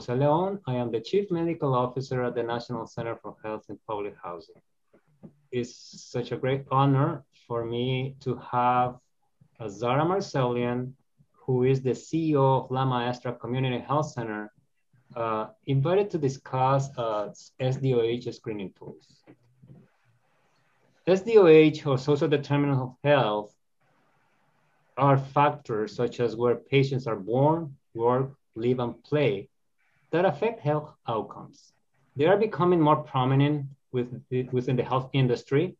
Jose Leon. I am the Chief Medical Officer at the National Center for Health in Public Housing. It's such a great honor for me to have Zara Marselian, who is the CEO of La Maestra Community Health Center, uh, invited to discuss uh, SDOH screening tools. SDOH or social determinants of health are factors such as where patients are born, work, live, and play that affect health outcomes. They are becoming more prominent with, within the health industry.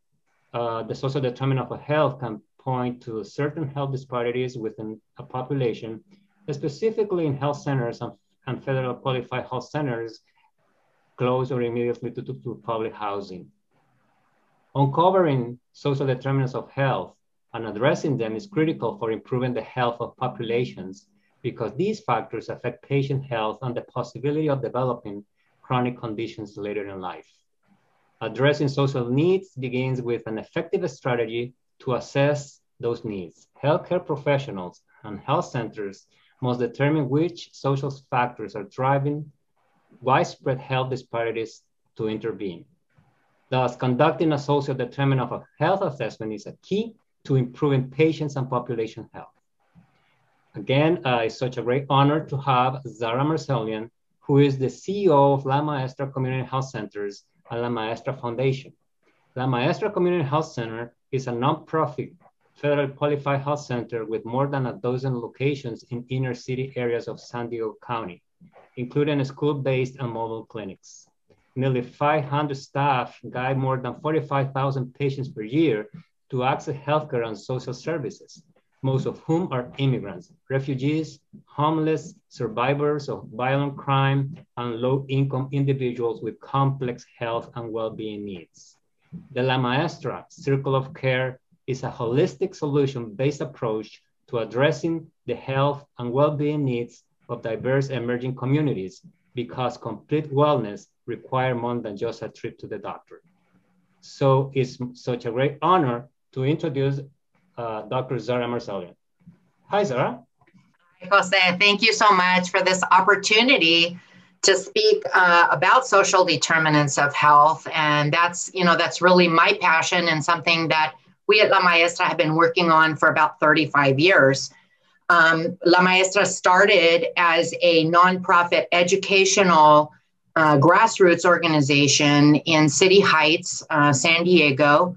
Uh, the social determinant of health can point to certain health disparities within a population, specifically in health centers and, and federal qualified health centers close or immediately to, to, to public housing. Uncovering social determinants of health and addressing them is critical for improving the health of populations because these factors affect patient health and the possibility of developing chronic conditions later in life. Addressing social needs begins with an effective strategy to assess those needs. Healthcare professionals and health centers must determine which social factors are driving widespread health disparities to intervene. Thus, conducting a social determinant of health assessment is a key to improving patients and population health. Again, uh, it's such a great honor to have Zara Marselian, who is the CEO of La Maestra Community Health Centers and La Maestra Foundation. La Maestra Community Health Center is a nonprofit federal qualified health center with more than a dozen locations in inner city areas of San Diego County, including school-based and mobile clinics. Nearly 500 staff guide more than 45,000 patients per year to access healthcare and social services most of whom are immigrants, refugees, homeless, survivors of violent crime, and low income individuals with complex health and well being needs. The La Maestra Circle of Care is a holistic solution based approach to addressing the health and well being needs of diverse emerging communities because complete wellness requires more than just a trip to the doctor. So it's such a great honor to introduce uh, Dr. Zara Marselian. Hi, Zara. Hi, Jose. Thank you so much for this opportunity to speak uh, about social determinants of health. And that's, you know, that's really my passion and something that we at La Maestra have been working on for about 35 years. Um, La Maestra started as a nonprofit educational uh, grassroots organization in City Heights, uh, San Diego.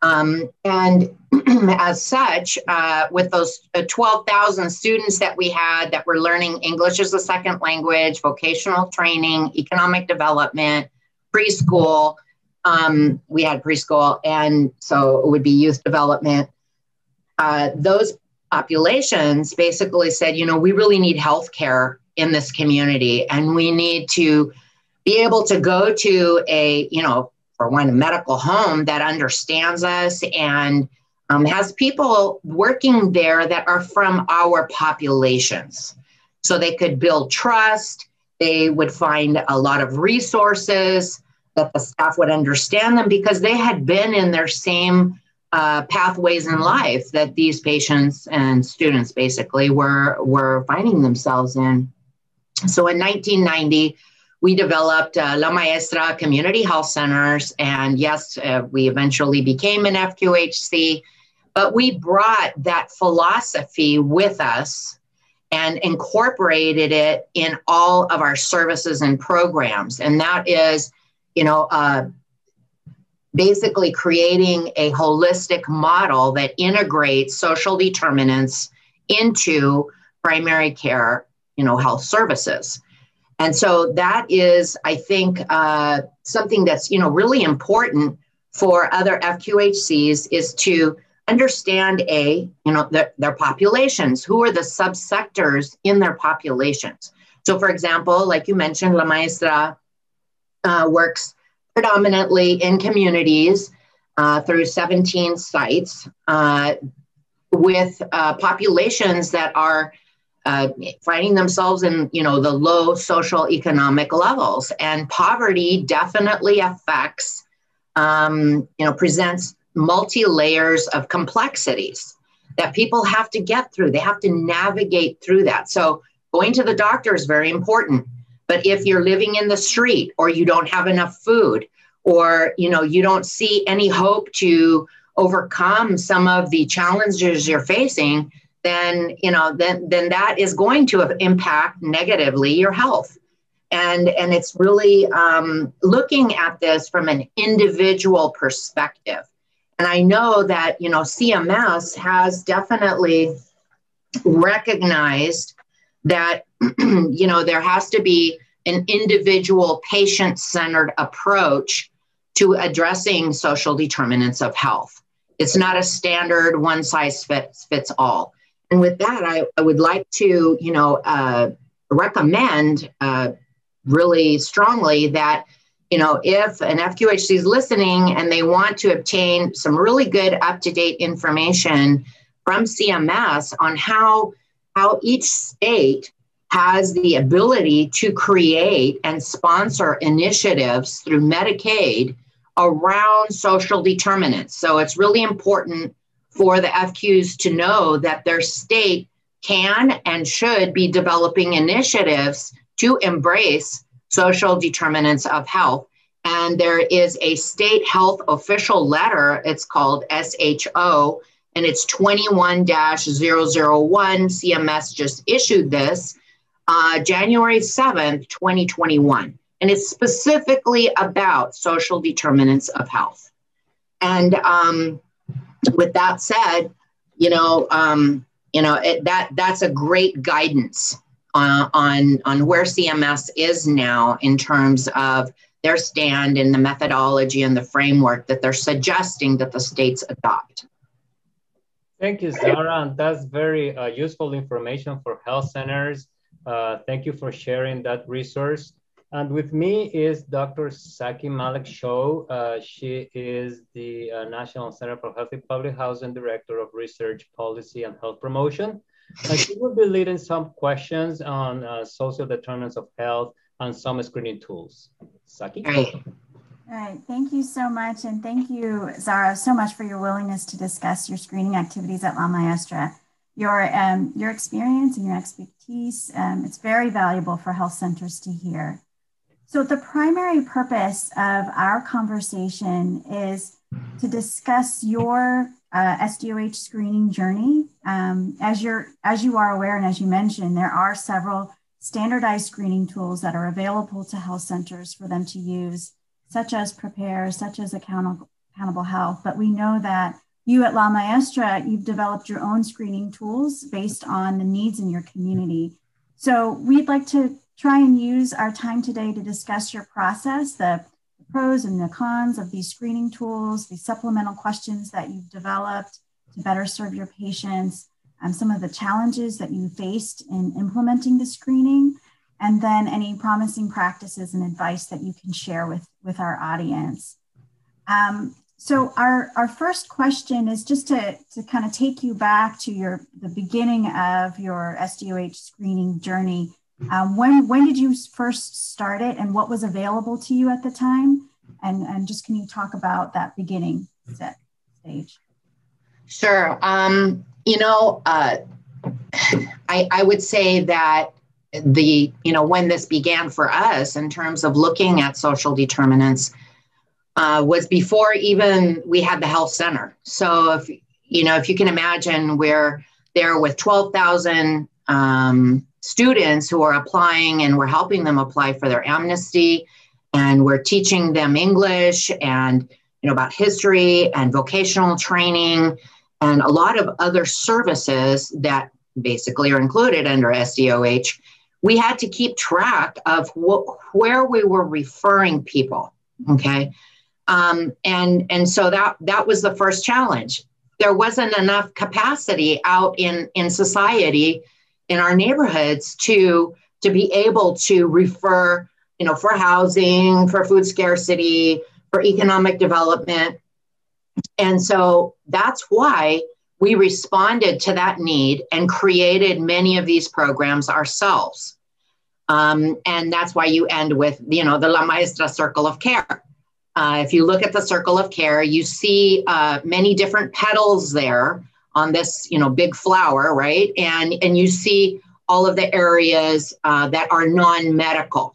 Um, and as such, uh, with those uh, 12,000 students that we had that were learning English as a second language, vocational training, economic development, preschool, um, we had preschool, and so it would be youth development. Uh, those populations basically said, you know, we really need health care in this community, and we need to be able to go to a, you know, for one, a medical home that understands us and um, has people working there that are from our populations. So they could build trust, they would find a lot of resources that the staff would understand them because they had been in their same uh, pathways in life that these patients and students basically were were finding themselves in. So in 1990, we developed uh, La Maestra Community Health Centers, and yes, uh, we eventually became an FQHC. But we brought that philosophy with us and incorporated it in all of our services and programs. And that is, you know, uh, basically creating a holistic model that integrates social determinants into primary care, you know, health services. And so that is, I think, uh, something that's you know really important for other FQHCs is to understand a you know their, their populations. Who are the subsectors in their populations? So for example like you mentioned la maestra uh, works predominantly in communities uh, through 17 sites uh, with uh, populations that are uh, finding themselves in you know the low social economic levels. And poverty definitely affects um, you know presents multi layers of complexities that people have to get through. They have to navigate through that. So, going to the doctor is very important. But if you're living in the street or you don't have enough food or you know you don't see any hope to overcome some of the challenges you're facing, then you know then then that is going to impact negatively your health and and it's really um, looking at this from an individual perspective and i know that you know cms has definitely recognized that you know there has to be an individual patient centered approach to addressing social determinants of health. It's not a standard one size fits fits all. And with that i, I would like to you know uh, recommend uh, really strongly that you know if an fqhc is listening and they want to obtain some really good up-to-date information from cms on how how each state has the ability to create and sponsor initiatives through medicaid around social determinants. So it's really important for the fqs to know that their state can and should be developing initiatives to embrace social determinants of health. And there is a state health official letter, it's called SHO, and it's 21 001. CMS just issued this uh, January 7th, 2021. And it's specifically about social determinants of health. And um, with that said, you know, um, you know it, that that's a great guidance uh, on on where CMS is now in terms of their stand and the methodology and the framework that they're suggesting that the states adopt. Thank you, Zara. That's very uh, useful information for health centers. Uh, thank you for sharing that resource. And with me is Dr. Saqi Maleque Cho. Uh, she is the uh, National Center for Health in Public Housing Director of Research, Policy, and Health Promotion. And she will be leading some questions on uh, social determinants of health and some screening tools. Saqi? Great. All right, thank you so much. And thank you, Zara, so much for your willingness to discuss your screening activities at La Maestra. Your, um, your experience and your expertise, um, it's very valuable for health centers to hear. So, the primary purpose of our conversation is to discuss your uh, SDOH screening journey. Um, as, you're, as you are aware, and as you mentioned, there are several standardized screening tools that are available to health centers for them to use, such as PRAPARE, such as Accountable, Accountable Health. But we know that you at La Maestra, you've developed your own screening tools based on the needs in your community. So we'd like to try and use our time today to discuss your process, the pros and the cons of these screening tools, the supplemental questions that you've developed to better serve your patients, um, some of the challenges that you faced in implementing the screening, and then any promising practices and advice that you can share with, with our audience. Um, so our, our first question is just to, to kind of take you back to your the beginning of your SDOH screening journey um, when when did you first start it, and what was available to you at the time? And and just can you talk about that beginning set stage? Sure. Um, you know, uh, I I would say that the you know when this began for us in terms of looking at social determinants uh, was before even we had the health center. So if you know if you can imagine, we're there with twelve thousand um, students who are applying and we're helping them apply for their amnesty and we're teaching them english and you know about history and vocational training and a lot of other services that basically are included under SDOH we had to keep track of wh- where we were referring people okay? Um, and and so that that was the first challenge. There wasn't enough capacity out in in society in our neighborhoods to to be able to refer you know for housing for food scarcity for economic development. And so that's why we responded to that need and created many of these programs ourselves. Um, and that's why you end with you know the la maestra circle of care. Uh, if you look at the circle of care you see uh, many different petals there on this you know big flower right and and you see all of the areas uh, that are non-medical.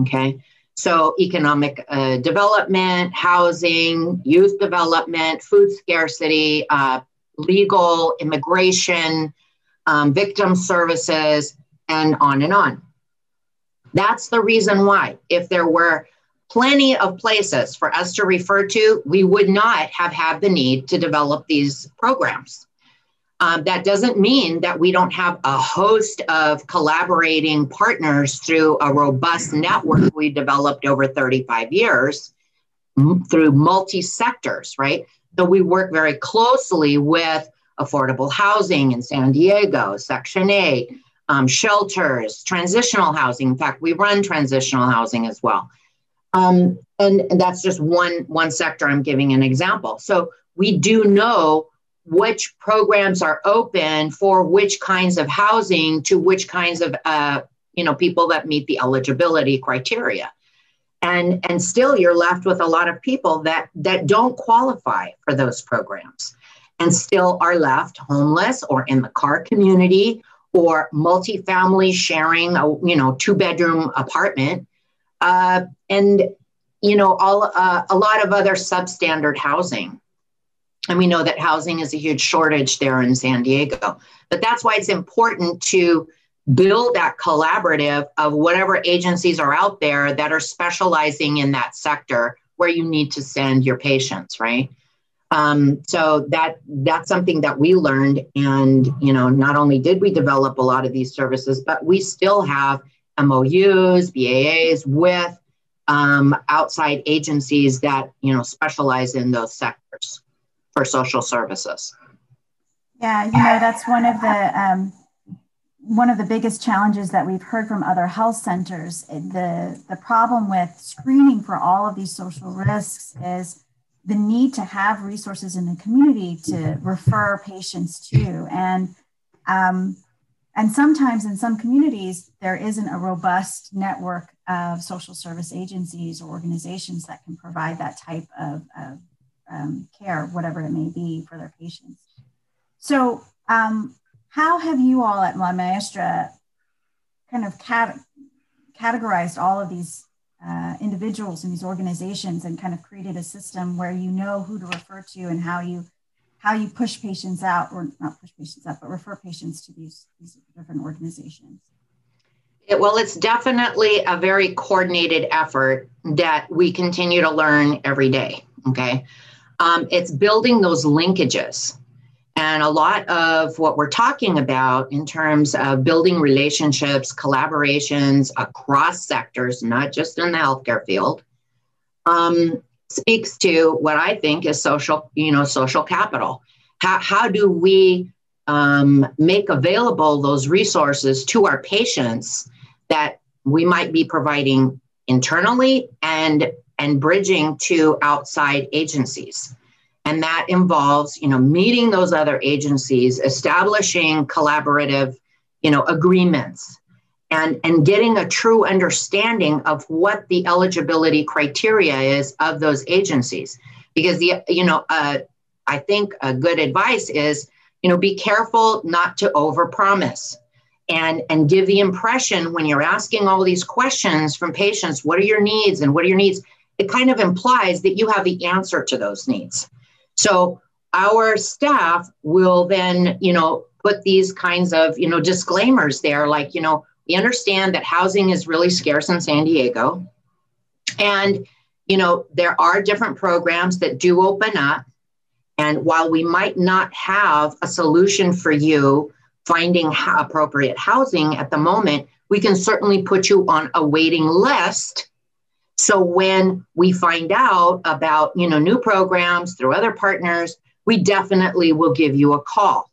Okay, so economic uh, development, housing, youth development, food scarcity, uh, legal, immigration, um, victim services, and on and on. That's the reason why. If there were plenty of places for us to refer to, we would not have had the need to develop these programs. Um, that doesn't mean that we don't have a host of collaborating partners through a robust network we developed over 35 years through multi sectors, right? So we work very closely with affordable housing in San Diego, Section 8, um, shelters, transitional housing. In fact, we run transitional housing as well. Um, and, and that's just one, one sector I'm giving an example. So we do know which programs are open for which kinds of housing to which kinds of uh, you know people that meet the eligibility criteria. And and still you're left with a lot of people that that don't qualify for those programs and still are left homeless or in the car community or multifamily sharing a you know two bedroom apartment. Uh, and you know all uh, a lot of other substandard housing and we know that housing is a huge shortage there in San Diego. But that's why it's important to build that collaborative of whatever agencies are out there that are specializing in that sector where you need to send your patients, right? Um, so that that's something that we learned, and you know, not only did we develop a lot of these services, but we still have MOUs, BAAs with um, outside agencies that you know specialize in those sectors for social services. Yeah, you know, that's one of the um, one of the biggest challenges that we've heard from other health centers. The the problem with screening for all of these social risks is the need to have resources in the community to refer patients to, and um, and sometimes in some communities there isn't a robust network of social service agencies or organizations that can provide that type of, of um, care, whatever it may be, for their patients. So, um, how have you all at La Maestra kind of cat- categorized all of these uh, individuals and these organizations and kind of created a system where you know who to refer to and how you how you push patients out or not push patients out but refer patients to these, these different organizations it, well it's definitely a very coordinated effort that we continue to learn every day okay um, it's building those linkages. And a lot of what we're talking about in terms of building relationships, collaborations across sectors, not just in the healthcare field, um, speaks to what I think is social, you know, social capital. How, how do we um, make available those resources to our patients that we might be providing internally and and bridging to outside agencies. And that involves, you know, meeting those other agencies, establishing collaborative, you know, agreements and, and getting a true understanding of what the eligibility criteria is of those agencies. Because the, you know, uh, I think a good advice is, you know, be careful not to overpromise and and give the impression when you're asking all these questions from patients, what are your needs and what are your needs? It kind of implies that you have the answer to those needs. So our staff will then, you know, put these kinds of, you know, disclaimers there, like, you know, we understand that housing is really scarce in San Diego. And, you know, there are different programs that do open up. And while we might not have a solution for you finding appropriate housing at the moment, we can certainly put you on a waiting list so when we find out about, you know, new programs through other partners, we definitely will give you a call.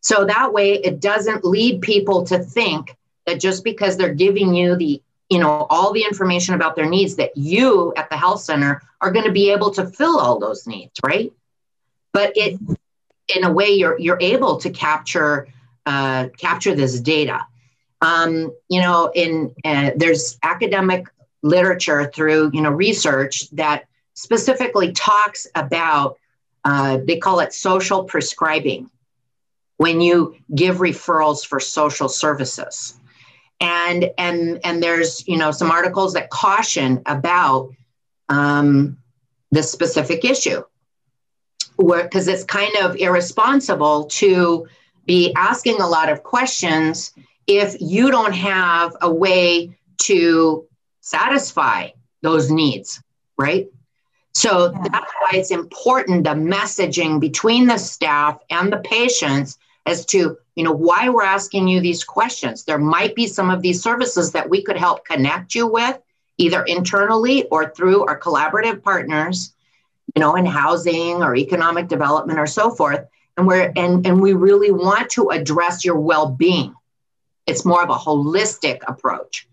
So that way it doesn't lead people to think that just because they're giving you the, you know, all the information about their needs that you at the health center are going to be able to fill all those needs, right? But it in a way you're you're able to capture uh, capture this data. Um, you know, in uh, there's academic literature through you know research that specifically talks about uh, they call it social prescribing when you give referrals for social services. And and and there's you know some articles that caution about um, this specific issue, because it's kind of irresponsible to be asking a lot of questions if you don't have a way to satisfy those needs, right? So yeah. that's why it's important the messaging between the staff and the patients as to you know why we're asking you these questions. There might be some of these services that we could help connect you with, either internally or through our collaborative partners, you know, in housing or economic development or so forth. And we're and, and we really want to address your well-being. It's more of a holistic approach.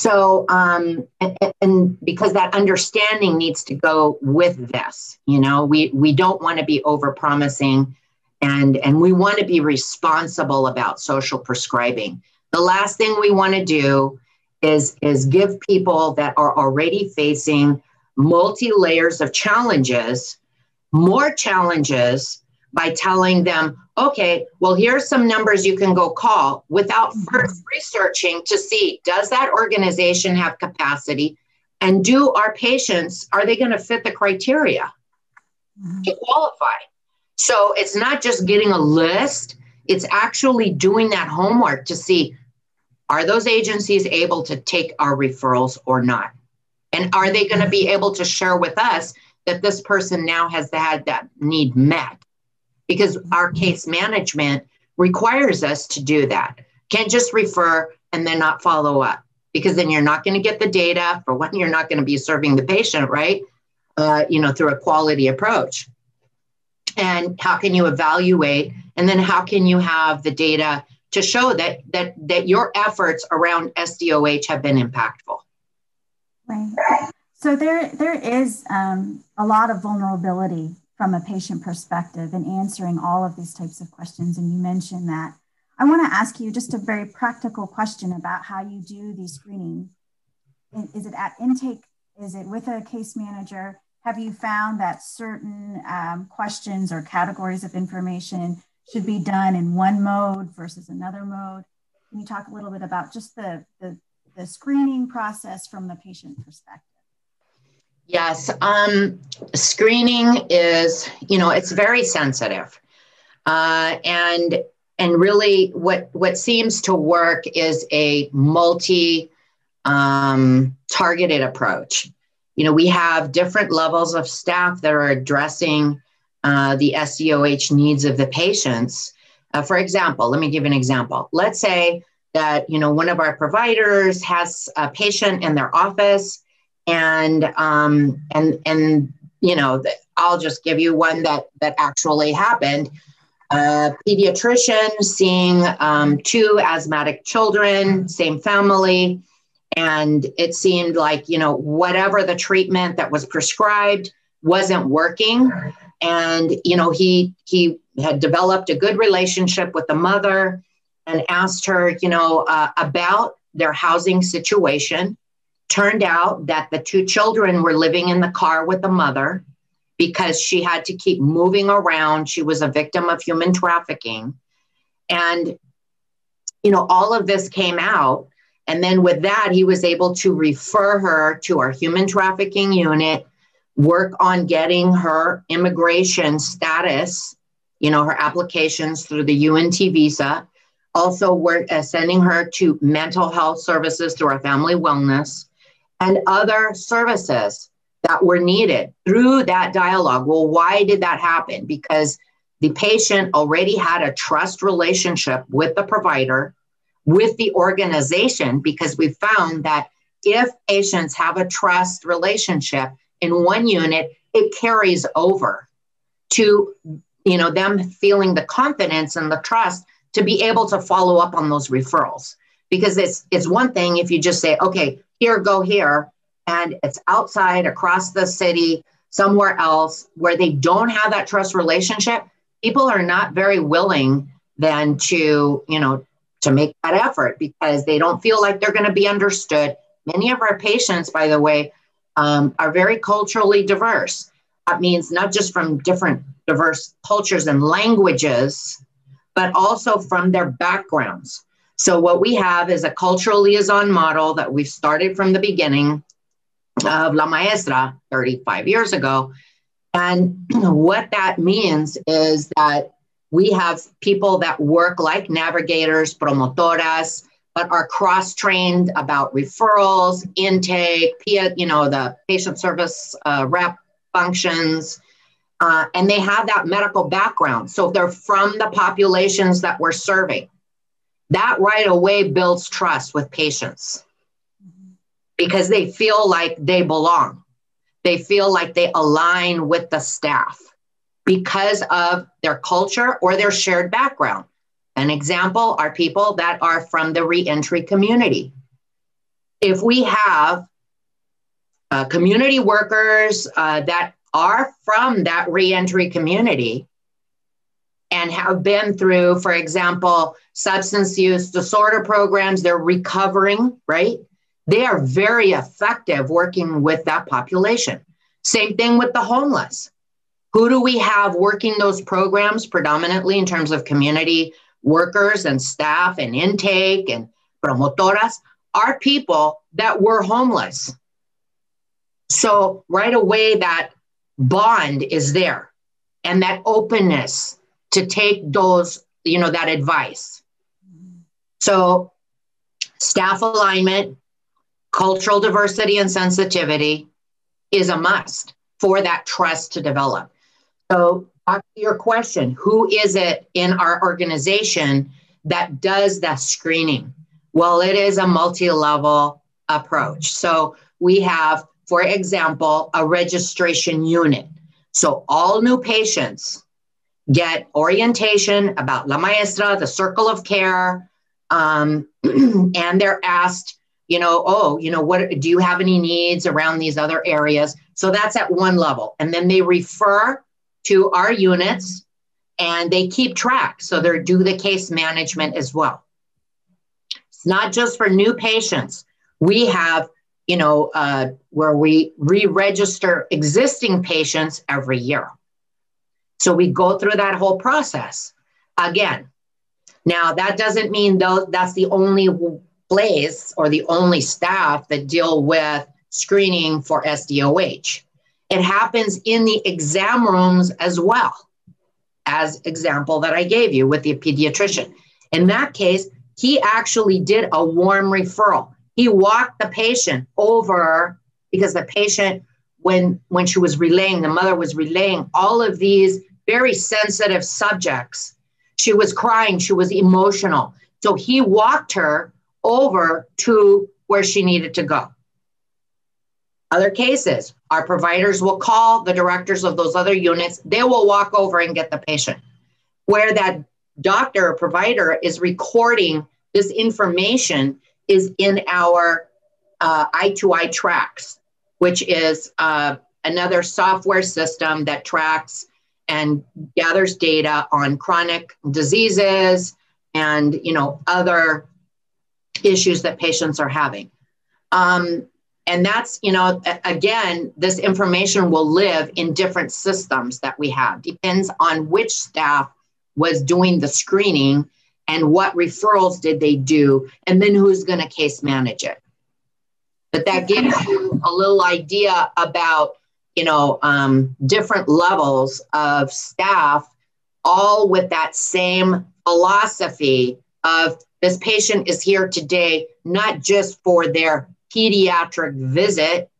So, um, and, and, because that understanding needs to go with this, you know, we we don't want to be over promising, and and we want to be responsible about social prescribing. The last thing we want to do is is give people that are already facing multi layers of challenges more challenges by telling them, okay, well, here's some numbers you can go call without mm-hmm. first researching to see does that organization have capacity and do our patients, are they going to fit the criteria mm-hmm. to qualify? So it's not just getting a list, it's actually doing that homework to see are those agencies able to take our referrals or not? And are they going to be able to share with us that this person now has had that need met? Because our case management requires us to do that. Can't just refer and then not follow up because then you're not going to get the data. For when you're not going to be serving the patient, right? Uh, you know, through a quality approach. And how can you evaluate? And then how can you have the data to show that that that your efforts around SDOH have been impactful? Right. So there there is um, a lot of vulnerability from a patient perspective in answering all of these types of questions. And you mentioned that. I want to ask you just a very practical question about how you do these screening. Is it at intake? Is it with a case manager? Have you found that certain um, questions or categories of information should be done in one mode versus another mode? Can you talk a little bit about just the, the, the screening process from the patient perspective? Yes, um, screening is, you know, it's very sensitive, uh, and and really, what what seems to work is a multi um, targeted approach. You know, we have different levels of staff that are addressing uh, the SDOH needs of the patients. Uh, for example, let me give an example. Let's say that you know one of our providers has a patient in their office and um, and and you know I'll just give you one that that actually happened. A pediatrician seeing um, two asthmatic children, same family, and it seemed like you know whatever the treatment that was prescribed wasn't working, and you know he he had developed a good relationship with the mother and asked her you know uh, about their housing situation Turned out that the two children were living in the car with the mother because she had to keep moving around. She was a victim of human trafficking. And, you know, all of this came out. And then with that, he was able to refer her to our human trafficking unit, work on getting her immigration status, you know, her applications through the U and T visa. Also, work uh, sending her to mental health services through our family wellness and other services that were needed through that dialogue. Well, why did that happen? Because the patient already had a trust relationship with the provider, with the organization, because we found that if patients have a trust relationship in one unit, it carries over to you know them feeling the confidence and the trust to be able to follow up on those referrals because it's it's one thing if you just say okay here, go here. And it's outside across the city, somewhere else where they don't have that trust relationship. People are not very willing then to, you know, to make that effort because they don't feel like they're going to be understood. Many of our patients, by the way, um, are very culturally diverse. That means not just from different diverse cultures and languages, but also from their backgrounds. So, what we have is a cultural liaison model that we've started from the beginning of La Maestra 35 years ago. And what that means is that we have people that work like navigators, promotoras, but are cross trained about referrals, intake, you know, the patient service uh, rep functions. Uh, and they have that medical background. So they're from the populations that we're serving. That right away builds trust with patients because they feel like they belong. They feel like they align with the staff because of their culture or their shared background. An example are people that are from the reentry community. If we have uh, community workers uh, that are from that reentry community and have been through, for example, substance use disorder programs, they're recovering, right? They are very effective working with that population. Same thing with the homeless. Who do we have working those programs predominantly in terms of community workers and staff and intake and promotoras? Are people that were homeless. So, right away, that bond is there and that openness to take those, you know, that advice. So, staff alignment, cultural diversity and sensitivity is a must for that trust to develop. So, back to your question who is it in our organization that does that screening? Well, it is a multi level approach. So, we have, for example, a registration unit. So, all new patients get orientation about La Maestra, the circle of care, um, and they're asked you know, oh, you know, what do you have any needs around these other areas? So that's at one level. And then they refer to our units and they keep track. So they do the case management as well. It's not just for new patients. We have, you know, uh, where we re register existing patients every year. So we go through that whole process again. Now, that doesn't mean though that's the only place or the only staff that deal with screening for SDOH. It happens in the exam rooms as well, as example that I gave you with the pediatrician. In that case, he actually did a warm referral. He walked the patient over because the patient, when when she was relaying, the mother was relaying all of these very sensitive subjects. She was crying, she was emotional. So he walked her over to where she needed to go. Other cases, our providers will call the directors of those other units. They will walk over and get the patient. Where that doctor or provider is recording this information is in our uh, i2iTracks, which is uh, another software system that tracks and gathers data on chronic diseases and you know other issues that patients are having. Um, and that's, you know, again, this information will live in different systems that we have. Depends on which staff was doing the screening and what referrals did they do, and then who's going to case manage it. But that gives you a little idea about, you know, um, different levels of staff, all with that same philosophy of this patient is here today not just for their pediatric visit,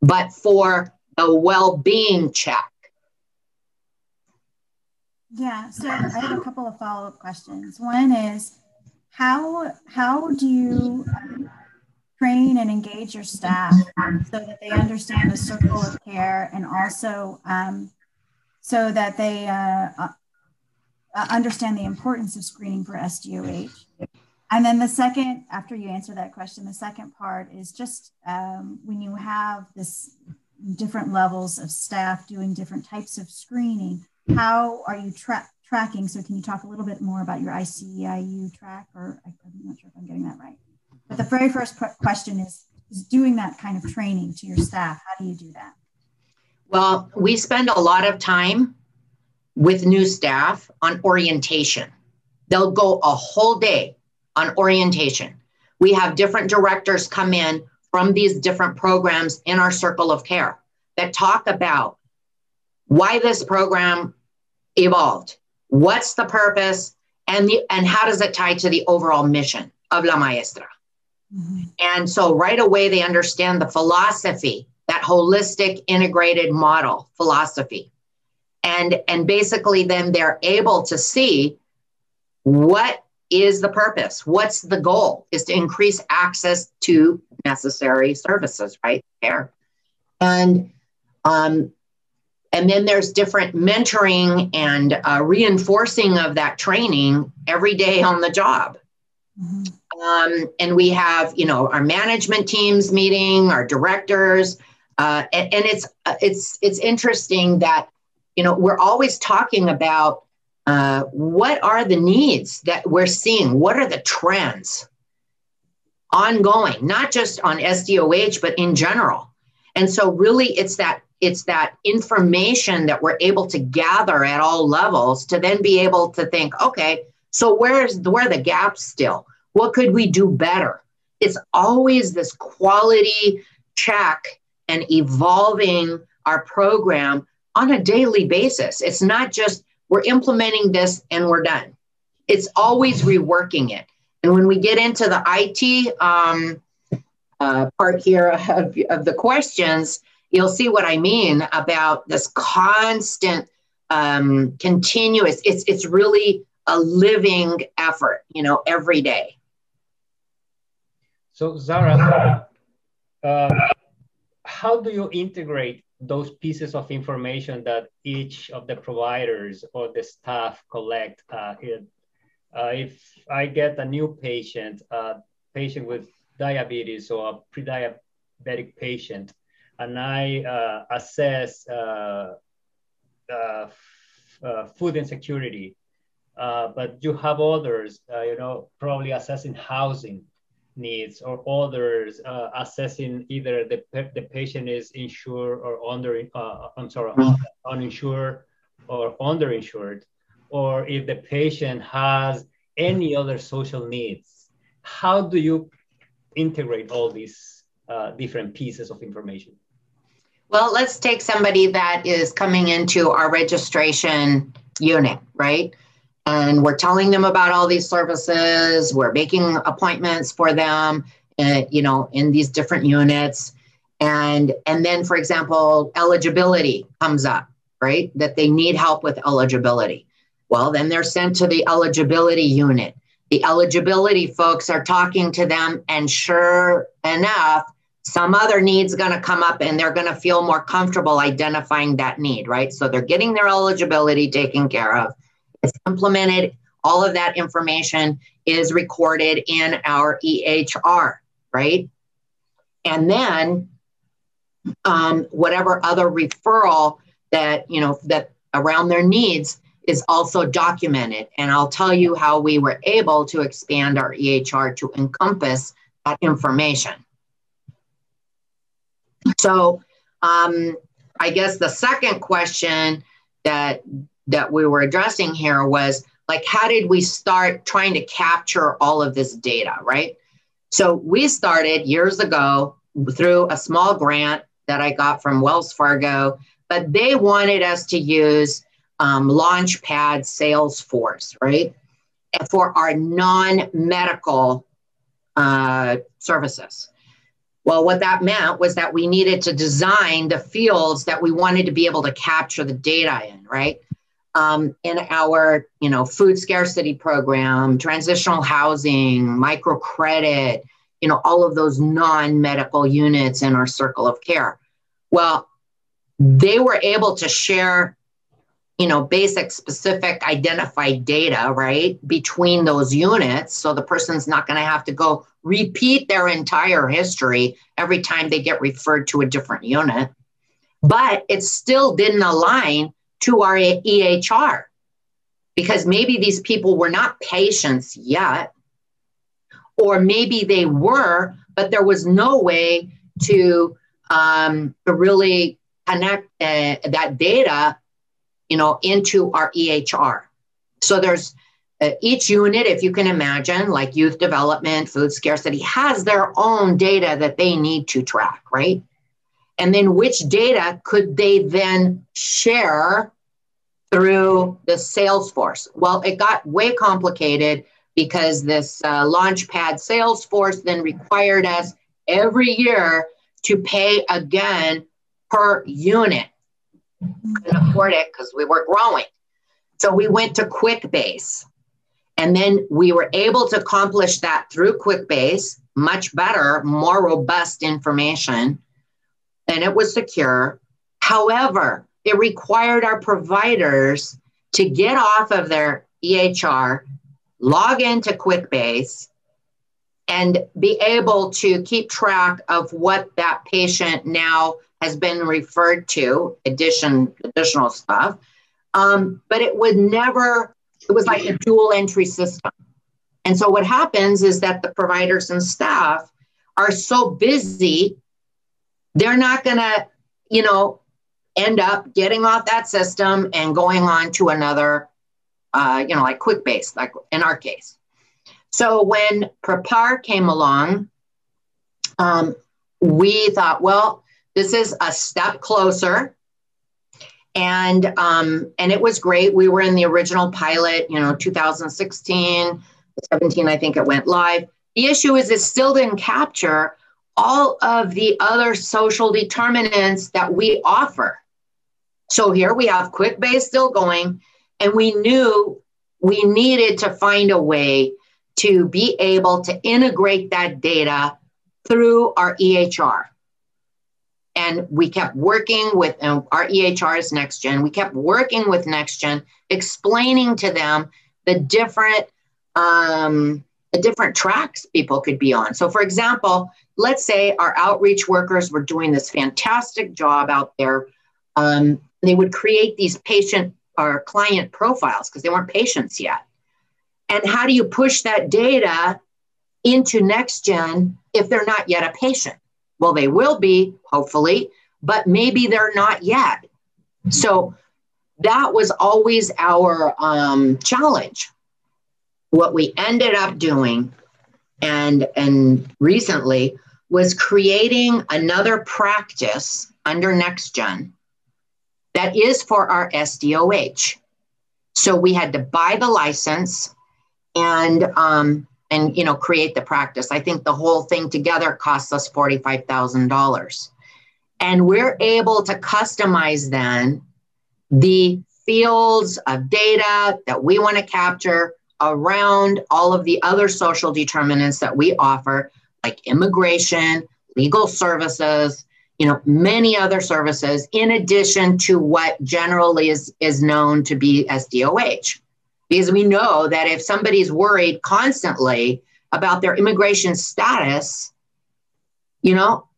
but for the well being check. Yeah, so I have a couple of follow up questions. One is how how do you train and engage your staff so that they understand the circle of care and also um, so that they uh, uh uh, understand the importance of screening for SDOH. And then the second, after you answer that question, the second part is just um, when you have this different levels of staff doing different types of screening, how are you tra- tracking? So can you talk a little bit more about your ICEIU track, or I'm not sure if I'm getting that right. But the very first question is, is doing that kind of training to your staff. How do you do that? Well, we spend a lot of time with new staff on orientation. They'll go a whole day on orientation. We have different directors come in from these different programs in our circle of care that talk about why this program evolved, what's the purpose, and the and how does it tie to the overall mission of La Maestra. Mm-hmm. And so right away they understand the philosophy, that holistic integrated model philosophy. And and basically then they're able to see what is the purpose? What's the goal? Is to increase access to necessary services, right? there. And um, and then there's different mentoring and uh, reinforcing of that training every day on the job. Mm-hmm. Um, and we have, you know, our management teams meeting, our directors, uh, and, and, it's uh, it's it's interesting that, you know, we're always talking about uh, what are the needs that we're seeing, what are the trends, ongoing, not just on SDOH, but in general. And so, really, it's that it's that information that we're able to gather at all levels to then be able to think, okay, so where's where are the gaps still? What could we do better? It's always this quality check and evolving our program on a daily basis. It's not just we're implementing this and we're done. It's always reworking it. And when we get into the IT um, uh, part here of, of the questions, you'll see what I mean about this constant, um, continuous. It's it's really a living effort, you know, every day. So Zara, uh, how do you integrate those pieces of information that each of the providers or the staff collect? Uh, uh, if I get a new patient, a patient with diabetes or a pre-diabetic patient, and I uh, assess uh, uh, uh, food insecurity. but you have others, you know, probably assessing housing needs or others uh, assessing either the, the patient is insured or under, uh, I'm sorry, mm-hmm. uninsured or underinsured, or if the patient has any other social needs. How do you integrate all these uh, different pieces of information? Well, let's take somebody that is coming into our registration unit, right? And we're telling them about all these services, we're making appointments for them, uh, you know, in these different units. And, and then, for example, eligibility comes up, right? That they need help with eligibility. Well, then they're sent to the eligibility unit. The eligibility folks are talking to them, and sure enough, some other need's going to come up and they're going to feel more comfortable identifying that need, right? So they're getting their eligibility taken care of. It's implemented. All of that information is recorded in our EHR, right? And then um, whatever other referral that, you know, that around their needs is also documented. And I'll tell you how we were able to expand our EHR to encompass that information. So um, I guess the second question that that we were addressing here was like how did we start trying to capture all of this data, right? So we started years ago through a small grant that I got from Wells Fargo, but they wanted us to use um, Launchpad Salesforce, right? For our non medical uh, services. Well, what that meant was that we needed to design the fields that we wanted to be able to capture the data in, right? Um, in our, you know, food scarcity program, transitional housing, microcredit, you know, all of those non-medical units in our circle of care. Well, they were able to share you know, basic, specific, identified data, right, between those units. So the person's not going to have to go repeat their entire history every time they get referred to a different unit. But it still didn't align to our EHR because maybe these people were not patients yet, or maybe they were, but there was no way to, um, to really connect uh, that data you know, into our EHR. So there's uh, each unit, if you can imagine, like youth development, food scarcity, has their own data that they need to track, right? And then which data could they then share through the Salesforce? Well, it got way complicated because this uh, Launchpad Salesforce then required us every year to pay again per unit. Couldn't afford it because we were growing. So we went to QuickBase. And then we were able to accomplish that through QuickBase, much better, more robust information, and it was secure. However, it required our providers to get off of their EHR, log into QuickBase, and be able to keep track of what that patient now has been referred to, addition additional stuff. Um, but it would never, it was like a dual entry system. And so what happens is that the providers and staff are so busy, they're not going to, you know, end up getting off that system and going on to another, uh, you know, like QuickBase, like in our case. So when PRAPARE came along, um, we thought, well, this is a step closer. And um, and it was great. We were in the original pilot, you know, 2016, 17, I think it went live. The issue is it still didn't capture all of the other social determinants that we offer. So here we have QuickBase still going, and we knew we needed to find a way to be able to integrate that data through our EHR. And we kept working with our EHR is gen. We kept working with NextGen, explaining to them the different um, the different tracks people could be on. So, for example, let's say our outreach workers were doing this fantastic job out there. Um, they would create these patient or client profiles because they weren't patients yet. And how do you push that data into NextGen if they're not yet a patient? Well, they will be, hopefully, but maybe they're not yet. So that was always our um, challenge. What we ended up doing, and and recently, was creating another practice under NextGen that is for our SDOH. So we had to buy the license and um, and you know create the practice. I think the whole thing together costs us forty five thousand dollars, and we're able to customize then the fields of data that we want to capture around all of the other social determinants that we offer, like immigration, legal services, you know, many other services, in addition to what generally is, is known to be SDOH because we know that if somebody's worried constantly about their immigration status, you know,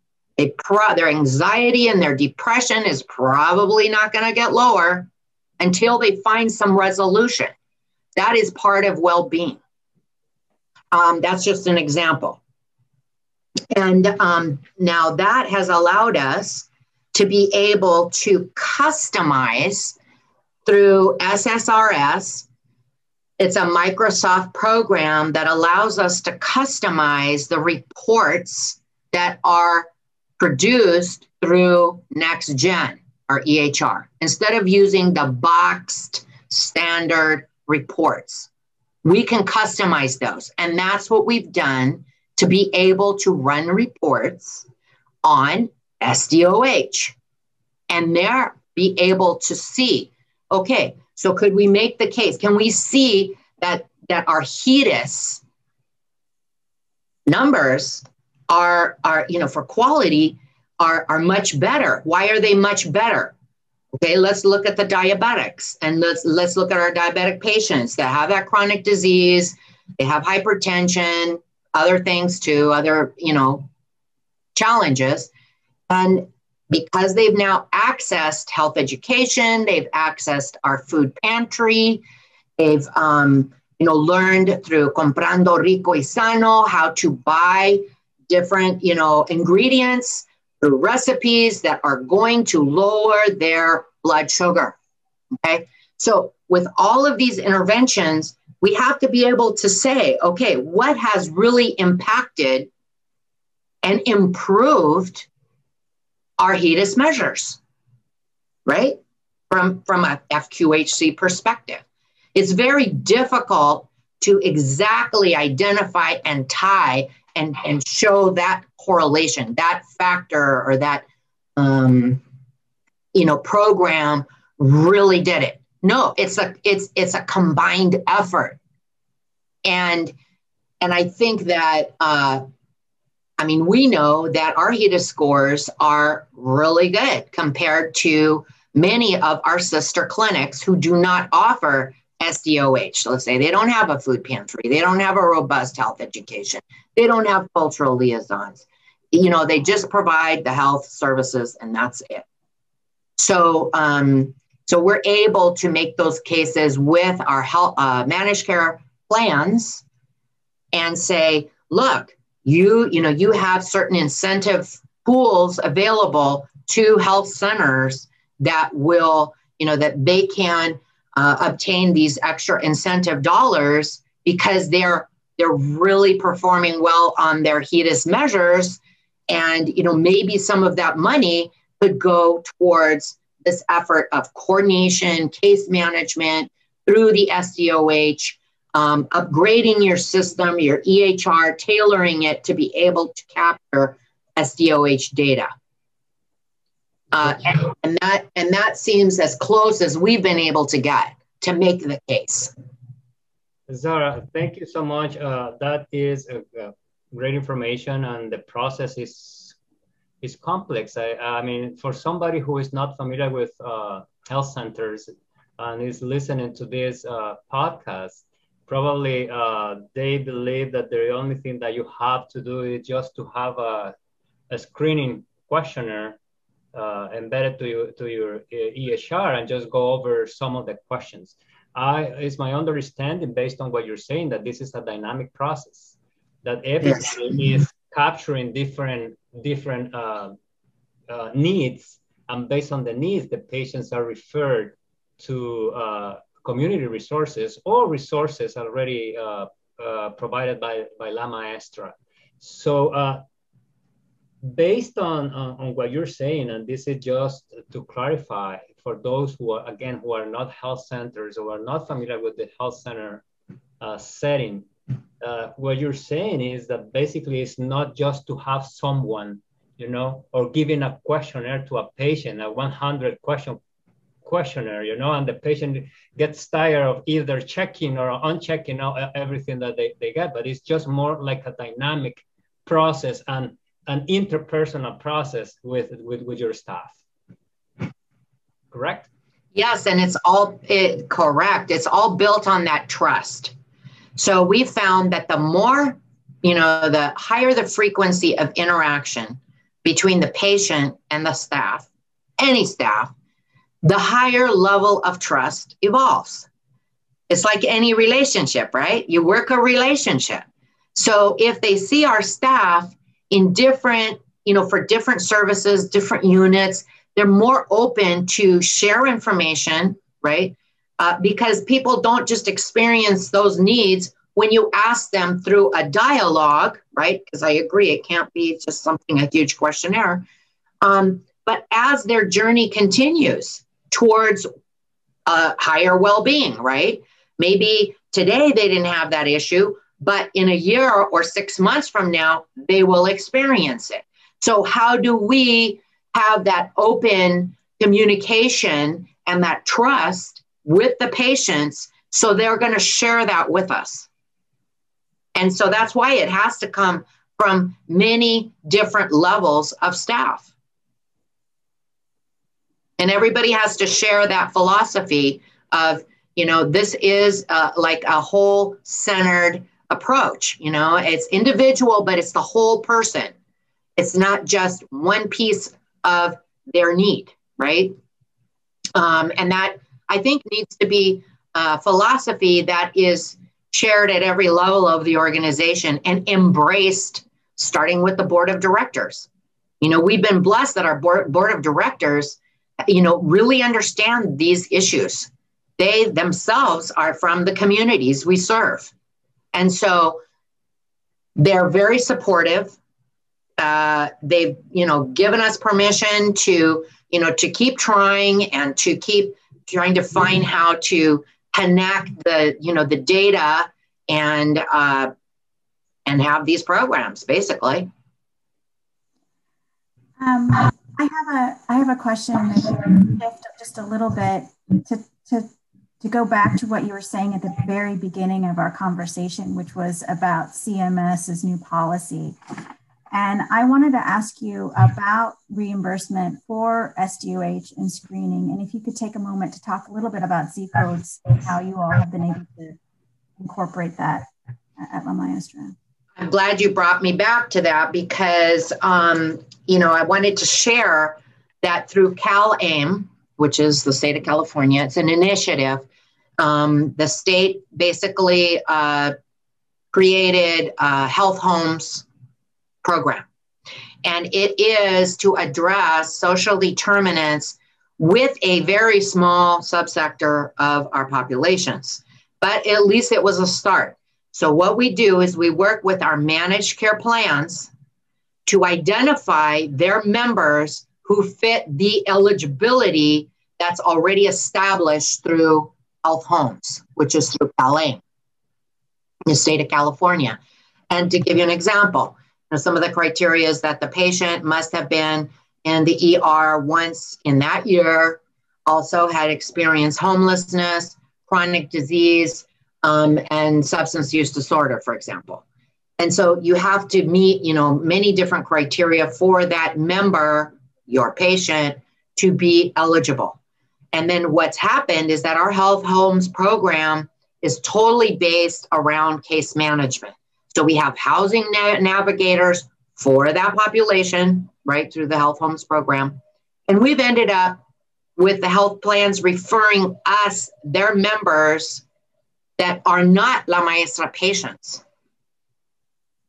pro- their anxiety and their depression is probably not going to get lower until they find some resolution. That is part of well being. Um, that's just an example. And um, now that has allowed us to be able to customize through SSRS it's a Microsoft program that allows us to customize the reports that are produced through NextGen or EHR instead of using the boxed standard reports. We can customize those. And that's what we've done to be able to run reports on SDOH and there be able to see okay, so could we make the case? Can we see that that our HEDIS numbers are are you know for quality are are much better? Why are they much better? Okay, let's look at the diabetics and let's let's look at our diabetic patients that have that chronic disease, they have hypertension, other things too, other, you know, challenges. And because they've now accessed health education, they've accessed our food pantry, they've um, you know learned through comprando rico y sano how to buy different you know ingredients through recipes that are going to lower their blood sugar. Okay, So, with all of these interventions, we have to be able to say, okay, what has really impacted and improved our HEDIS measures, right? From, from a FQHC perspective. It's very difficult to exactly identify and tie and, and show that correlation, that factor or that um, you know program really did it. No, it's a it's it's a combined effort, and and I think that uh, I mean we know that our HEDIS scores are really good compared to many of our sister clinics who do not offer SDOH. Let's say they don't have a food pantry, they don't have a robust health education, they don't have cultural liaisons. You know, they just provide the health services and that's it. So, um, so we're able to make those cases with our health uh, managed care plans and say, look, you you know you have certain incentive pools available to health centers that will you know that they can uh, obtain these extra incentive dollars because they're they're really performing well on their HEDIS measures and you know maybe some of that money could go towards this effort of coordination case management through the SDOH um, upgrading your system your EHR tailoring it to be able to capture SDOH data uh, and, and, that and that seems as close as we've been able to get to make the case. Zara, thank you so much. Uh, that is a, a great information, and the process is is complex. I, I mean, for somebody who is not familiar with uh, health centers and is listening to this uh, podcast, probably uh, they believe that the only thing that you have to do is just to have a, a screening questionnaire uh, embedded to your, to your uh, EHR and just go over some of the questions. I, it's my understanding based on what you're saying that this is a dynamic process, that everybody yes. is capturing different, different uh, uh, needs and based on the needs, the patients are referred to uh, community resources or resources already uh, uh, provided by, by La Maestra. So uh, based on, on, on, what you're saying, and this is just to clarify for those who are, again, who are not health centers or are not familiar with the health center uh, setting, uh, what you're saying is that basically it's not just to have someone, you know, or giving a questionnaire to a patient, a 100 question questionnaire, you know, and the patient gets tired of either checking or unchecking everything that they, they get, but it's just more like a dynamic process and an interpersonal process with, with, with your staff. Correct? Yes, and it's all it, correct. It's all built on that trust. So we found that the more, you know, the higher the frequency of interaction between the patient and the staff, any staff, the higher level of trust evolves. It's like any relationship, right? You work a relationship. So if they see our staff in different, you know, for different services, different units, they're more open to share information, right? Uh, because people don't just experience those needs when you ask them through a dialogue, right? Because I agree, it can't be just something, a huge questionnaire. Um, but as their journey continues towards a higher well being, right? Maybe today they didn't have that issue, but in a year or six months from now, they will experience it. So, how do we have that open communication and that trust with the patients so they're going to share that with us? And so that's why it has to come from many different levels of staff. And everybody has to share that philosophy of, you know, this is uh, like a whole centered approach. You know, it's individual, but it's the whole person. It's not just one piece of their need, right? Um, and that I think needs to be a philosophy that is shared at every level of the organization and embraced, starting with the board of directors. You know, we've been blessed that our board, board of directors, you know, really understand these issues they themselves are from the communities we serve. And so they're very supportive. Uh, they've, you know, given us permission to, you know, to keep trying and to keep trying to find how to connect the, you know, the data and uh, and have these programs basically. Um, I have a I have a question. Shift just a little bit to to to go back to what you were saying at the very beginning of our conversation, which was about CMS's new policy. And I wanted to ask you about reimbursement for SDOH and screening. And if you could take a moment to talk a little bit about Z codes and how you all have been able to incorporate that at La Maestra. I'm glad you brought me back to that because, um, you know, I wanted to share that through CalAIM, which is the state of California, it's an initiative um, the state basically uh, created a health homes program. And it is to address social determinants with a very small subsector of our populations. But at least it was a start. So, what we do is we work with our managed care plans to identify their members who fit the eligibility that's already established through Health Homes, which is through CalAIM, the state of California. And to give you an example, some of the criteria is that the patient must have been in the ER once in that year, also had experienced homelessness, chronic disease, um, and substance use disorder, for example. And so you have to meet, you know, many different criteria for that member, your patient, to be eligible. And then what's happened is that our health homes program is totally based around case management. So we have housing na- navigators for that population, right, through the health homes program. And we've ended up with the health plans referring us, their members that are not La Maestra patients,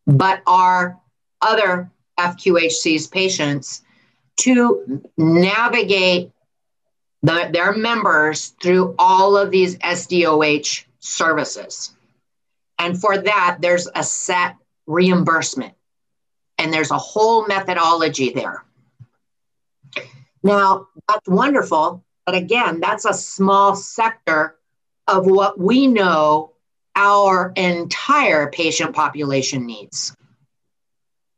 but are other FQHC's patients to navigate the, their members through all of these SDOH services. And for that, there's a set reimbursement and there's a whole methodology there. Now, that's wonderful, but again, that's a small sector of what we know our entire patient population needs.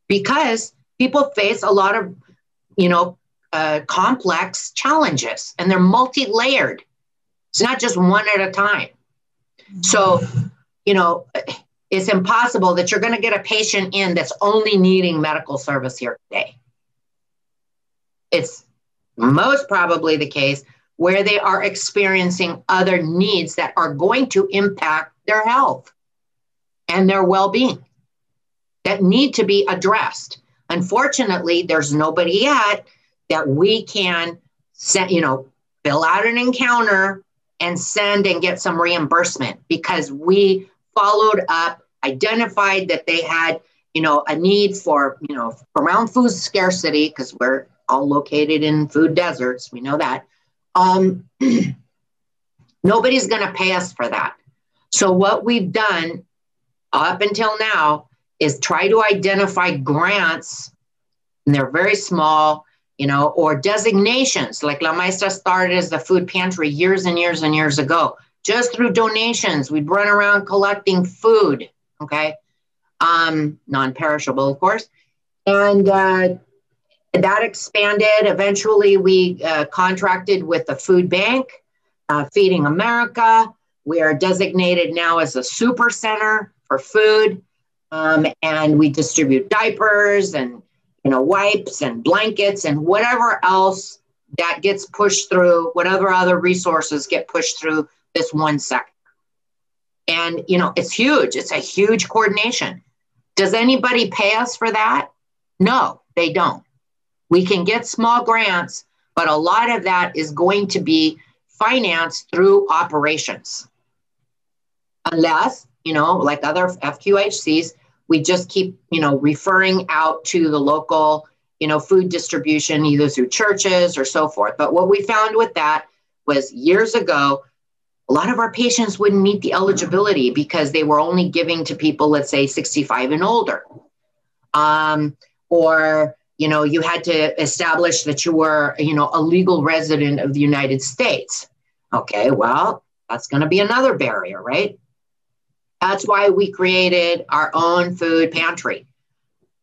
Because people face a lot of, you know, uh, complex challenges and they're multi layered. It's not just one at a time. So, you know, it's impossible that you're going to get a patient in that's only needing medical service here today. It's most probably the case where they are experiencing other needs that are going to impact their health and their well being that need to be addressed. Unfortunately, there's nobody yet that we can you know, fill out an encounter and send and get some reimbursement because we followed up, identified that they had, you know, a need for, you know, around food scarcity because we're all located in food deserts. We know that. Um, nobody's going to pay us for that. So what we've done up until now is try to identify grants, and they're very small you know, or designations like La Maestra started as the food pantry years and years and years ago. Just through donations, we'd run around collecting food, okay, um, non perishable, of course. And uh, that expanded. Eventually, we uh, contracted with the food bank, uh, Feeding America. We are designated now as a super center for food. Um, and we distribute diapers and you know, wipes and blankets and whatever else that gets pushed through, whatever other resources get pushed through this one sector. And, you know, it's huge. It's a huge coordination. Does anybody pay us for that? No, they don't. We can get small grants, but a lot of that is going to be financed through operations. Unless, you know, like other FQHCs, we just keep you know referring out to the local you know food distribution either through churches or so forth but what we found with that was years ago a lot of our patients wouldn't meet the eligibility because they were only giving to people, let's say 65 and older. Um, or, you know, you had to establish that you were, you know, a legal resident of the United States. Okay, well, that's going to be another barrier, right? That's why we created our own food pantry.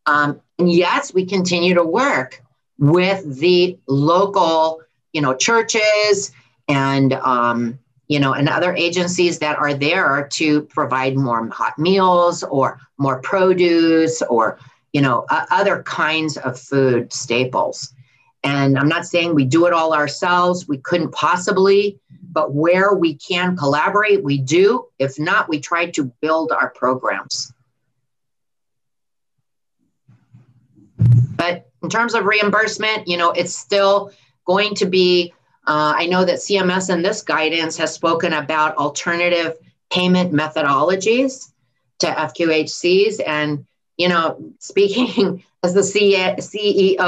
Um, and yes, we continue to work with the local, you know, churches and, um, you know, and other agencies that are there to provide more hot meals or more produce or, you know, uh, other kinds of food staples. And I'm not saying we do it all ourselves. We couldn't possibly, but where we can collaborate, we do. If not, we try to build our programs. But in terms of reimbursement, you know, it's still going to be, uh, I know that CMS in this guidance has spoken about alternative payment methodologies to FQHCs. And, you know, speaking as the CEO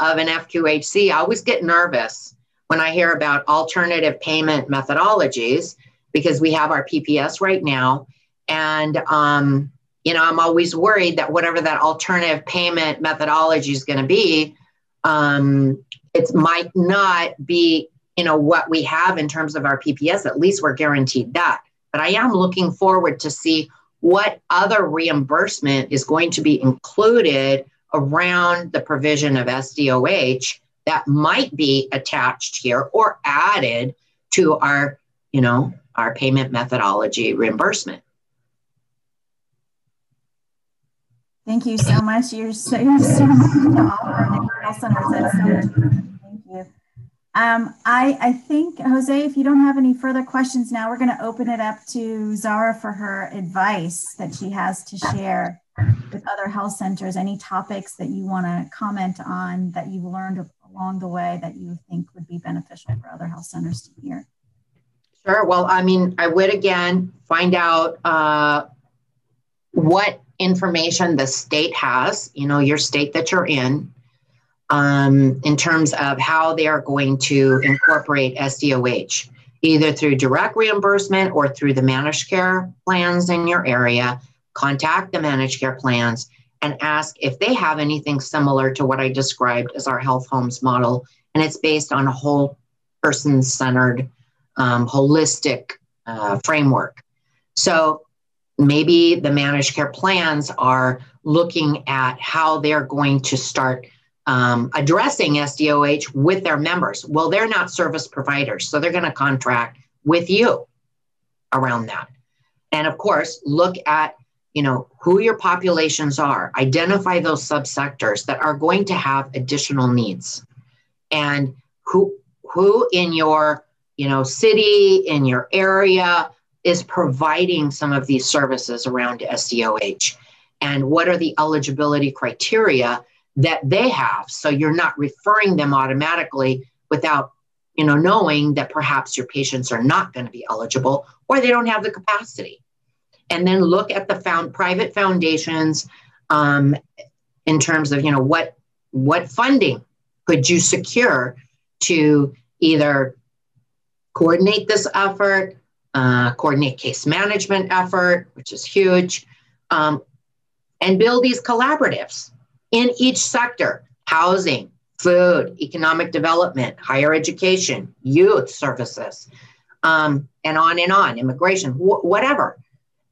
of an FQHC, I always get nervous when I hear about alternative payment methodologies because we have our PPS right now. And, um, you know, I'm always worried that whatever that alternative payment methodology is going to be, um, it might not be, you know, what we have in terms of our PPS. At least we're guaranteed that. But I am looking forward to see what other reimbursement is going to be included around the provision of SDOH that might be attached here or added to our, you know, our payment methodology reimbursement. Thank you so much. You're so, so much to offer. Um, I, I think, Jose, if you don't have any further questions now, we're going to open it up to Zara for her advice that she has to share with other health centers. Any topics that you want to comment on that you've learned along the way that you think would be beneficial for other health centers to hear? Sure. Well, I mean, I would again find out uh, what information the state has, you know, your state that you're in, um, in terms of how they are going to incorporate SDOH, either through direct reimbursement or through the managed care plans in your area. Contact the managed care plans and ask if they have anything similar to what I described as our health homes model. And it's based on a whole person centered, um, holistic uh, framework. So maybe the managed care plans are looking at how they're going to start um, addressing SDOH with their members. Well, they're not service providers, so they're going to contract with you around that. And of course, look at you know who your populations are identify those subsectors that are going to have additional needs and who who in your you know city in your area is providing some of these services around SDOH and what are the eligibility criteria that they have. So you're not referring them automatically without you know knowing that perhaps your patients are not going to be eligible or they don't have the capacity. And then look at the found private foundations um, in terms of you know what what funding could you secure to either coordinate this effort uh, coordinate case management effort which is huge um, and build these collaboratives in each sector housing food economic development higher education youth services um, and on and on immigration wh- whatever.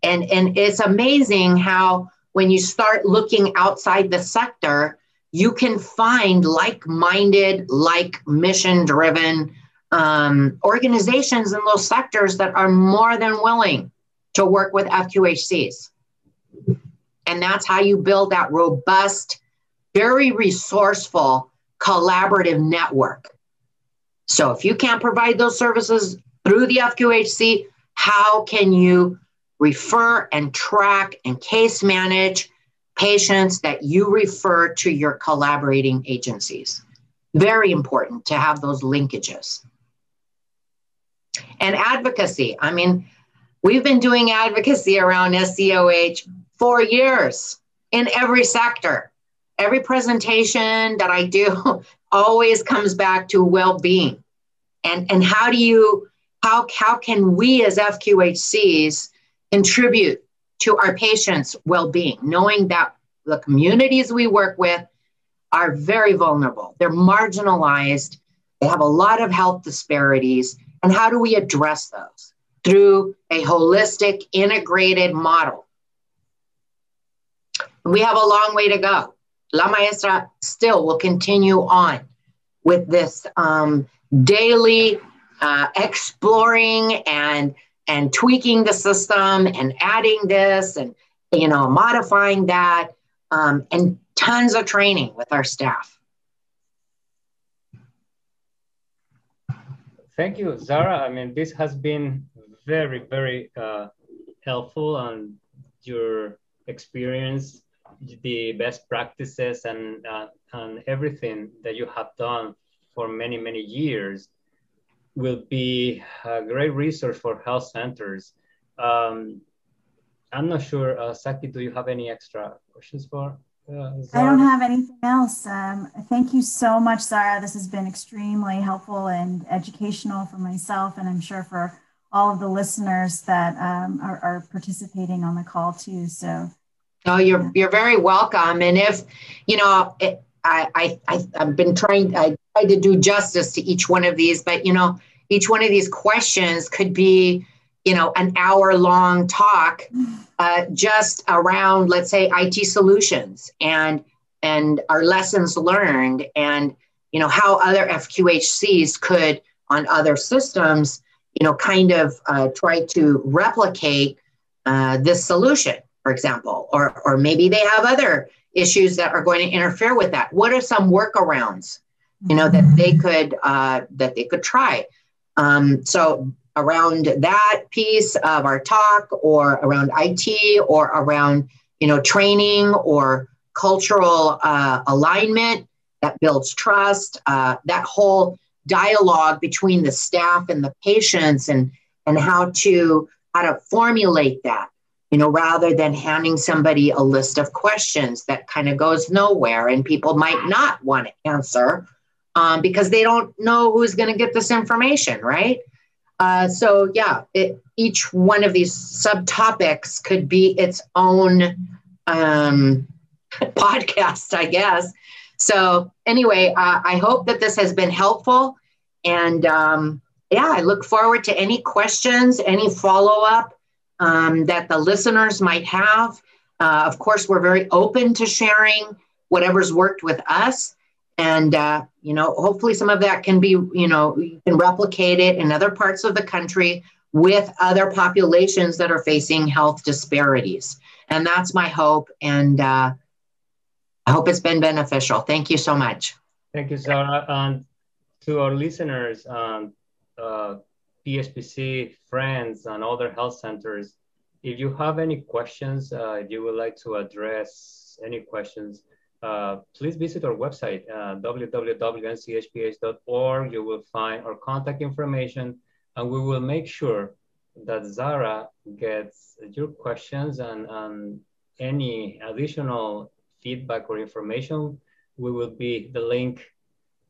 And and it's amazing how when you start looking outside the sector you can find like-minded like mission-driven um, organizations in those sectors that are more than willing to work with fqhcs and that's how you build that robust very resourceful collaborative network so if you can't provide those services through the fqhc how can you refer and track and case manage patients that you refer to your collaborating agencies. Very important to have those linkages. And advocacy. I mean, we've been doing advocacy around SDOH for years in every sector. Every presentation that I do always comes back to well being. And, and how do you how, how can we as FQHCs contribute to our patients' well being, knowing that the communities we work with are very vulnerable, they're marginalized, they have a lot of health disparities. And how do we address those? Through a holistic, integrated model. We have a long way to go. La Maestra still will continue on with this um, daily uh, exploring and and tweaking the system and adding this and you know modifying that um, and tons of training with our staff. Thank you zara. I mean this has been very very uh, helpful on your experience the best practices and uh, and everything that you have done for many many years will be a great resource for health centers. Um, I'm not sure, uh, Saqi, do you have any extra questions for? Uh, I don't have anything else. Um, thank you so much, Zara. This has been extremely helpful and educational for myself, and I'm sure for all of the listeners that um, are, are, participating on the call too. So, oh, you're you're very welcome. And if you know, it, I, I I've been trying. I tried to do justice to each one of these, but you know, each one of these questions could be, you know, an hour long talk uh, just around, let's say, IT solutions and and our lessons learned, and you know how other FQHCs could on other systems, you know, kind of uh, try to replicate uh, this solution, for example, or or maybe they have other issues that are going to interfere with that. What are some workarounds, you know, that they could uh, that they could try? Um, so around that piece of our talk, or around IT, or around you know training or cultural uh, alignment that builds trust. Uh, that whole dialogue between the staff and the patients, and and how to how to formulate that you know, rather than handing somebody a list of questions that kind of goes nowhere and people might not want to answer um, because they don't know who's going to get this information, right? Uh, so, yeah, it, each one of these subtopics could be its own um, podcast, I guess. So, anyway, uh, I hope that this has been helpful. And um, yeah, I look forward to any questions, any follow up um, that the listeners might have. Uh, of course, we're very open to sharing whatever's worked with us. And, uh, you know, hopefully some of that can be, you know, you can replicate it in other parts of the country with other populations that are facing health disparities. And that's my hope. And uh, I hope it's been beneficial. Thank you so much. Thank you, Sarah. And to our listeners, um, uh, PSPC friends and other health centers. If you have any questions, uh, if you would like to address any questions, uh, please visit our website, uh, www.nchph.org. You will find our contact information, and we will make sure that Zara gets your questions and, and any additional feedback or information. We will be the link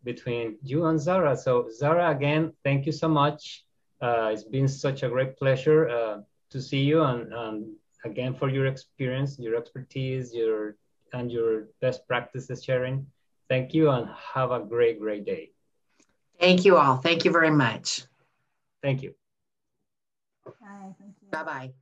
between you and Zara. So, Zara, again, thank you so much. Uh, it's been such a great pleasure uh, to see you and, and again for your experience, your expertise, your and your best practices sharing. Thank you and have a great, great day. Thank you all. Thank you very much. Thank you. Bye. Bye bye.